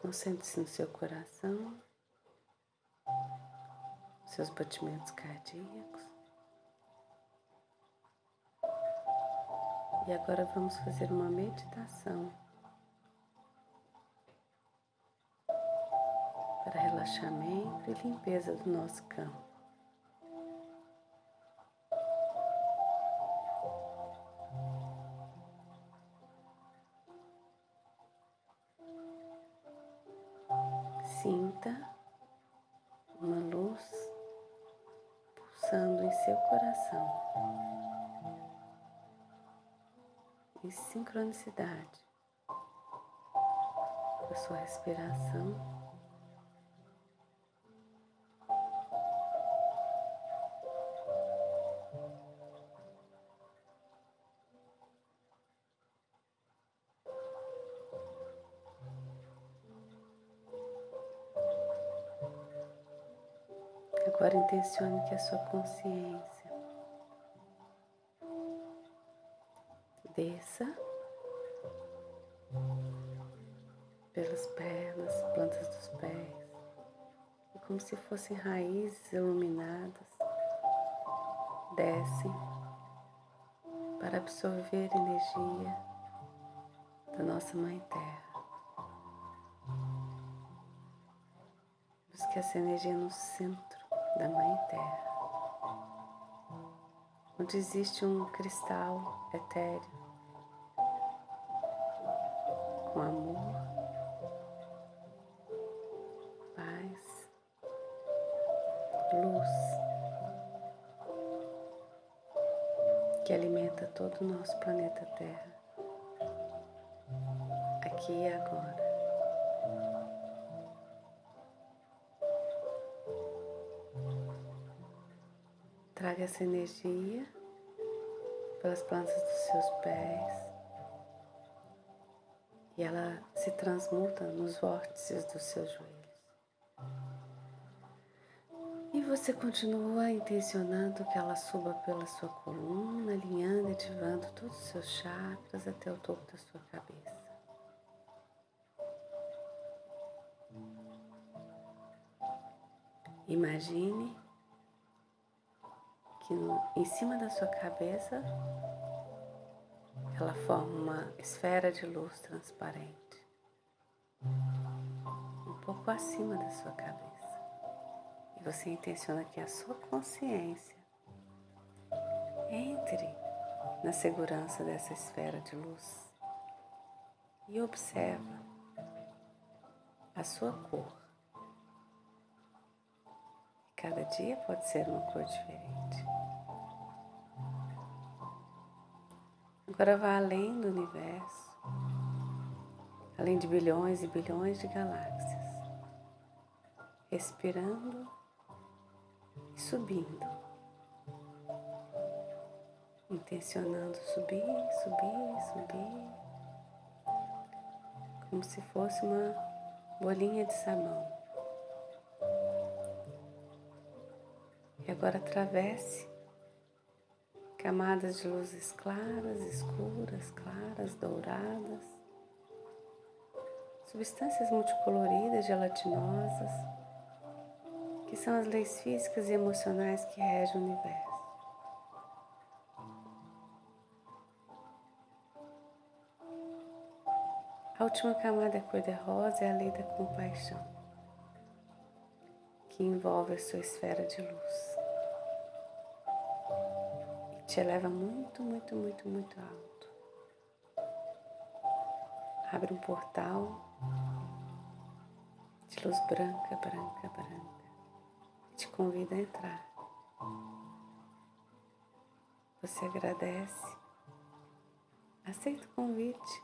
Concentre-se no seu coração, seus batimentos cardíacos. E agora vamos fazer uma meditação para relaxamento e limpeza do nosso campo. Em sincronicidade com a sua respiração. Agora intencione que a sua consciência desça pelas pernas, plantas dos pés, e como se fossem raízes iluminadas, descem para absorver energia da nossa Mãe Terra. Busque essa energia no centro da Mãe Terra, onde existe um cristal etéreo com amor, paz, luz, que alimenta todo o nosso planeta Terra, aqui e agora. Traga essa energia pelas plantas dos seus pés e ela se transmuta nos vórtices dos seus joelhos. E você continua intencionando que ela suba pela sua coluna, alinhando e ativando todos os seus chakras até o topo da sua cabeça. Imagine que no, em cima da sua cabeça ela forma uma esfera de luz transparente, um pouco acima da sua cabeça. E você intenciona que a sua consciência entre na segurança dessa esfera de luz e observa a sua cor. Cada dia pode ser uma cor diferente. Agora vá além do universo, além de bilhões e bilhões de galáxias, respirando e subindo, intencionando subir, subir, subir, como se fosse uma bolinha de sabão. E agora atravesse camadas de luzes claras, escuras, claras, douradas, substâncias multicoloridas, gelatinosas, que são as leis físicas e emocionais que regem o universo. A última camada é cor-de-rosa é a lei da compaixão, que envolve a sua esfera de luz te eleva muito, muito, muito, muito alto. Abre um portal de luz branca, branca, branca. Te convida a entrar. Você agradece, aceita o convite.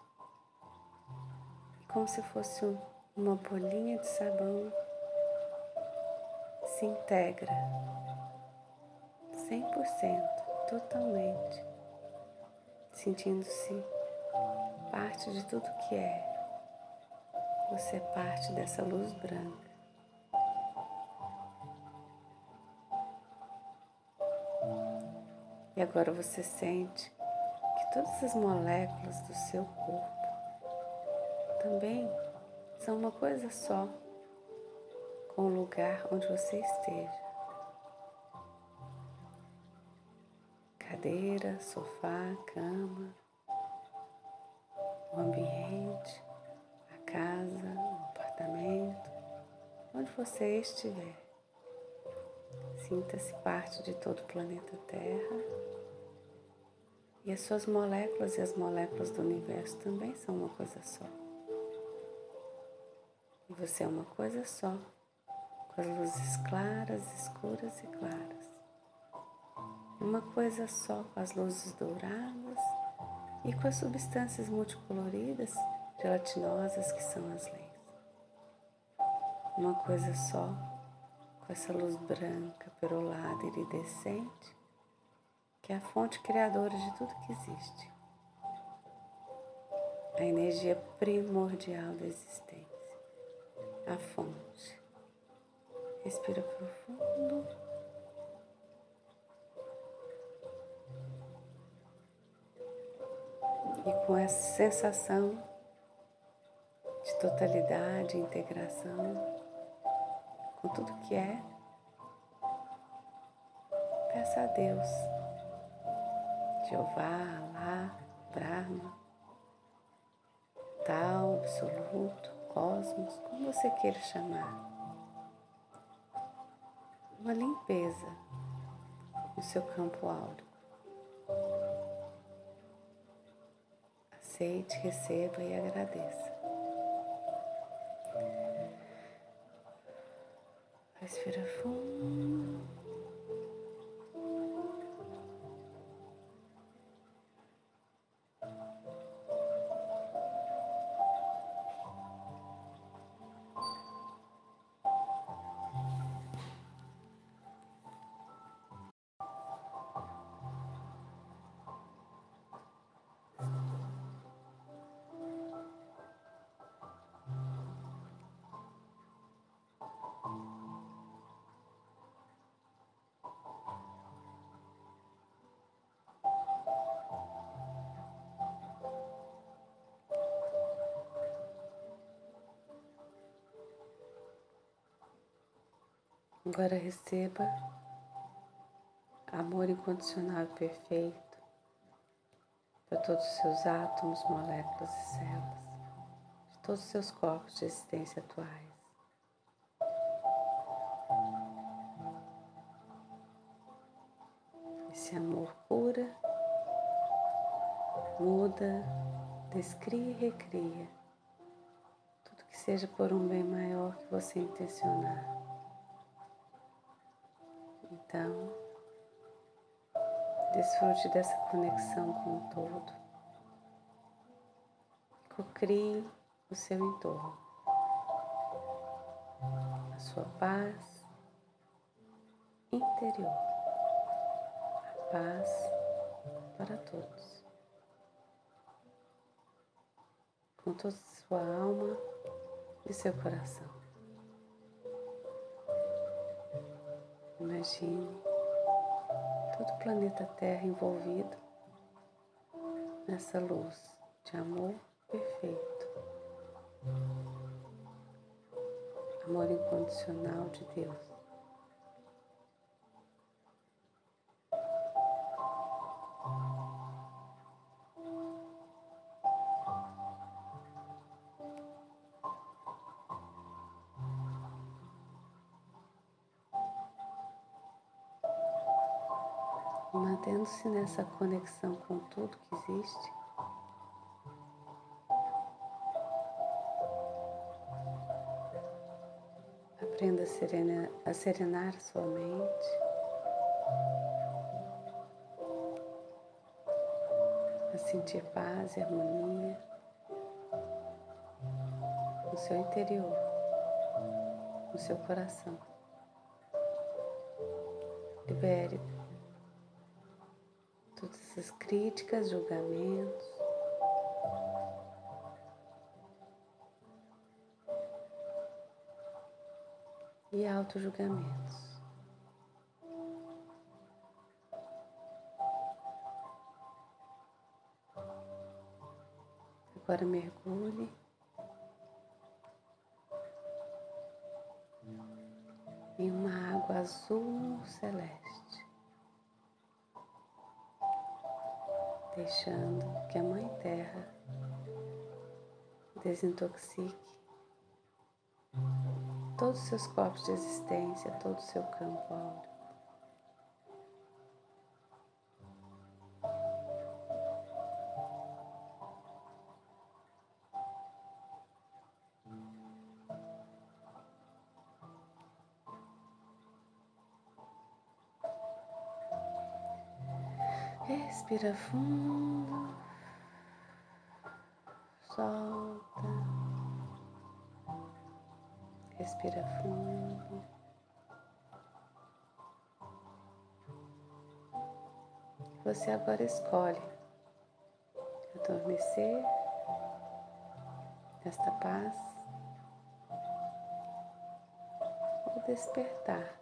E como se fosse uma bolinha de sabão, se integra 100% totalmente, sentindo-se parte de tudo que é. Você é parte dessa luz branca. E agora você sente que todas as moléculas do seu corpo também são uma coisa só com o lugar onde você esteja. Cadeira, sofá, cama, o ambiente, a casa, o apartamento, onde você estiver. Sinta-se parte de todo o planeta Terra. E as suas moléculas e as moléculas do universo também são uma coisa só. E você é uma coisa só, com as luzes claras, escuras e claras. Uma coisa só com as luzes douradas e com as substâncias multicoloridas, gelatinosas que são as leis. Uma coisa só com essa luz branca, perolada, iridescente, que é a fonte criadora de tudo que existe. A energia primordial da existência. A fonte. Respira profundo. E com essa sensação de totalidade, integração, com tudo que é, peça a Deus, Jeová, Alá, Brahma, Tal, Absoluto, Cosmos, como você queira chamar, uma limpeza no seu campo áurico. Aceite, receba e agradeça. Respira fundo. Agora receba amor incondicional e perfeito para todos os seus átomos, moléculas e células, de todos os seus corpos de existência atuais. Esse amor cura, muda, descria e recria tudo que seja por um bem maior que você intencionar. Então, desfrute dessa conexão com o todo. Cocrie o seu entorno, a sua paz interior, a paz para todos, com toda a sua alma e seu coração. Imagine todo o planeta Terra envolvido nessa luz de amor perfeito, amor incondicional de Deus. Mantendo-se nessa conexão com tudo que existe. Aprenda a, serena, a serenar sua mente. A sentir paz e harmonia no seu interior, no seu coração. Libere nossas críticas, julgamentos. E auto-julgamentos. Agora mergulhe. Em uma água azul celeste. Deixando que a Mãe Terra desintoxique todos os seus corpos de existência, todo o seu campo áureo. Respira fundo, solta, respira fundo. Você agora escolhe adormecer nesta paz ou despertar,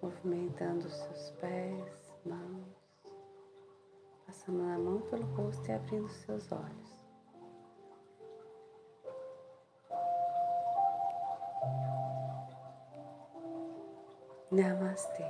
movimentando os seus pés mãos, passando a mão pelo rosto e abrindo seus olhos. Namastê.